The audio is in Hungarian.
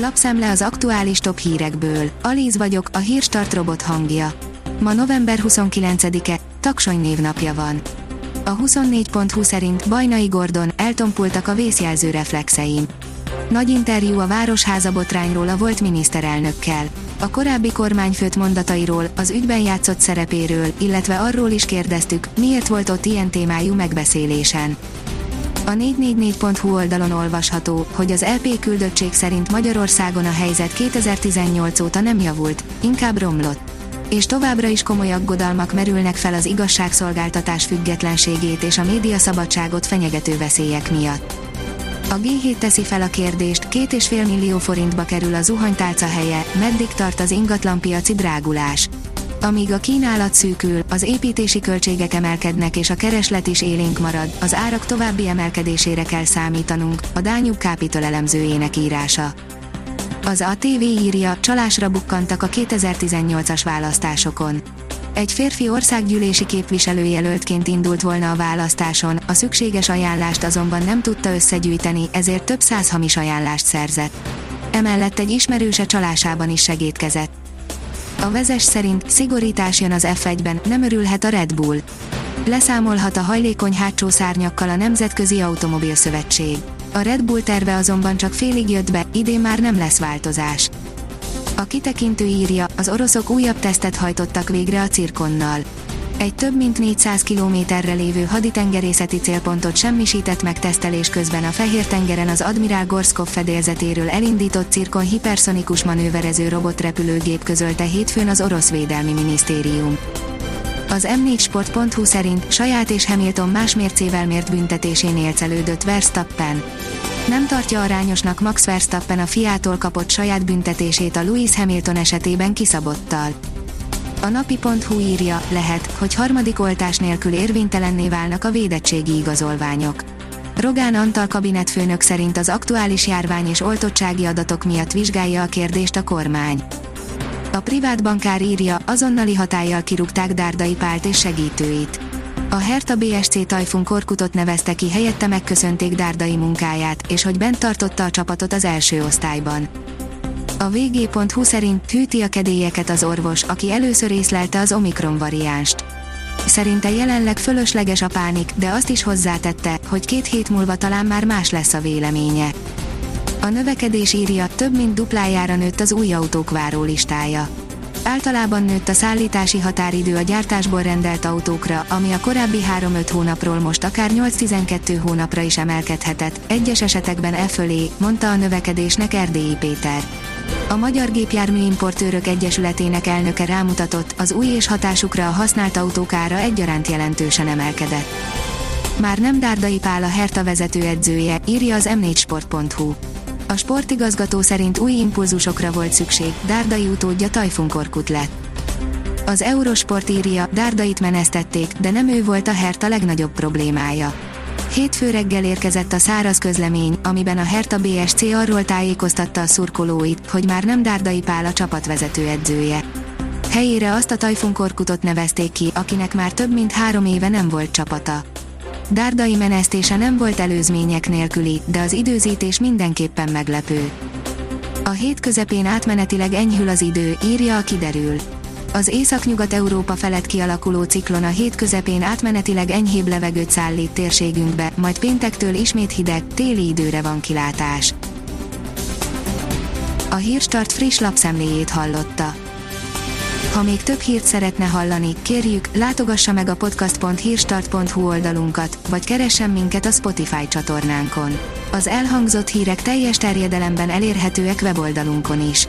Lapszem le az aktuális top hírekből. Alíz vagyok, a hírstart robot hangja. Ma november 29-e, taksony névnapja van. A 24.20 szerint Bajnai Gordon eltompultak a vészjelző reflexeim. Nagy interjú a Városháza botrányról a volt miniszterelnökkel. A korábbi kormányfőt mondatairól, az ügyben játszott szerepéről, illetve arról is kérdeztük, miért volt ott ilyen témájú megbeszélésen. A 444.hu oldalon olvasható, hogy az LP küldöttség szerint Magyarországon a helyzet 2018 óta nem javult, inkább romlott. És továbbra is komoly aggodalmak merülnek fel az igazságszolgáltatás függetlenségét és a médiaszabadságot fenyegető veszélyek miatt. A G7 teszi fel a kérdést, két és fél millió forintba kerül a zuhanytálca helye, meddig tart az ingatlanpiaci drágulás. Amíg a kínálat szűkül, az építési költségek emelkednek és a kereslet is élénk marad, az árak további emelkedésére kell számítanunk, a Dányuk Capital elemzőjének írása. Az ATV írja, csalásra bukkantak a 2018-as választásokon. Egy férfi országgyűlési képviselőjelöltként indult volna a választáson, a szükséges ajánlást azonban nem tudta összegyűjteni, ezért több száz hamis ajánlást szerzett. Emellett egy ismerőse csalásában is segítkezett. A vezes szerint szigorítás jön az F1-ben, nem örülhet a Red Bull. Leszámolhat a hajlékony hátsó szárnyakkal a Nemzetközi Automobil Szövetség. A Red Bull terve azonban csak félig jött be, idén már nem lesz változás. A kitekintő írja, az oroszok újabb tesztet hajtottak végre a cirkonnal. Egy több mint 400 kilométerre lévő haditengerészeti célpontot semmisített meg tesztelés közben a Fehér-tengeren az Admiral Gorskov fedélzetéről elindított cirkon hiperszonikus manőverező robotrepülőgép közölte hétfőn az orosz védelmi minisztérium. Az M4sport.hu szerint saját és Hamilton más mércével mért büntetésén élcelődött Verstappen. Nem tartja arányosnak Max Verstappen a fiától kapott saját büntetését a Lewis Hamilton esetében kiszabottal. A napi.hu írja, lehet, hogy harmadik oltás nélkül érvénytelenné válnak a védettségi igazolványok. Rogán Antal kabinetfőnök szerint az aktuális járvány és oltottsági adatok miatt vizsgálja a kérdést a kormány. A privát bankár írja, azonnali hatállyal kirúgták Dárdai Pált és segítőit. A Herta BSC Tajfun Korkutot nevezte ki, helyette megköszönték Dárdai munkáját, és hogy bent tartotta a csapatot az első osztályban. A vg.hu szerint hűti a kedélyeket az orvos, aki először észlelte az Omikron variánst. Szerinte jelenleg fölösleges a pánik, de azt is hozzátette, hogy két hét múlva talán már más lesz a véleménye. A növekedés írja, több mint duplájára nőtt az új autók várólistája. Általában nőtt a szállítási határidő a gyártásból rendelt autókra, ami a korábbi 3-5 hónapról most akár 8-12 hónapra is emelkedhetett, egyes esetekben e fölé, mondta a növekedésnek Erdélyi Péter. A Magyar Gépjárműimportőrök Egyesületének elnöke rámutatott, az új és hatásukra a használt autók ára egyaránt jelentősen emelkedett. Már nem Dárdai Pál a Herta vezetőedzője, írja az m4sport.hu. A sportigazgató szerint új impulzusokra volt szükség, Dárdai utódja Tajfun lett. Az Eurosport írja, Dárdait menesztették, de nem ő volt a Herta legnagyobb problémája. Hétfő reggel érkezett a száraz közlemény, amiben a Herta BSC arról tájékoztatta a szurkolóit, hogy már nem Dárdai Pál a csapatvezető edzője. Helyére azt a Tajfun Korkutot nevezték ki, akinek már több mint három éve nem volt csapata. Dárdai menesztése nem volt előzmények nélküli, de az időzítés mindenképpen meglepő. A hét közepén átmenetileg enyhül az idő, írja a kiderül. Az északnyugat-európa felett kialakuló ciklon a hét közepén átmenetileg enyhébb levegőt szállít térségünkbe, majd péntektől ismét hideg, téli időre van kilátás. A Hírstart friss lapszemléjét hallotta. Ha még több hírt szeretne hallani, kérjük, látogassa meg a podcast.hírstart.hu oldalunkat, vagy keressen minket a Spotify csatornánkon. Az elhangzott hírek teljes terjedelemben elérhetőek weboldalunkon is.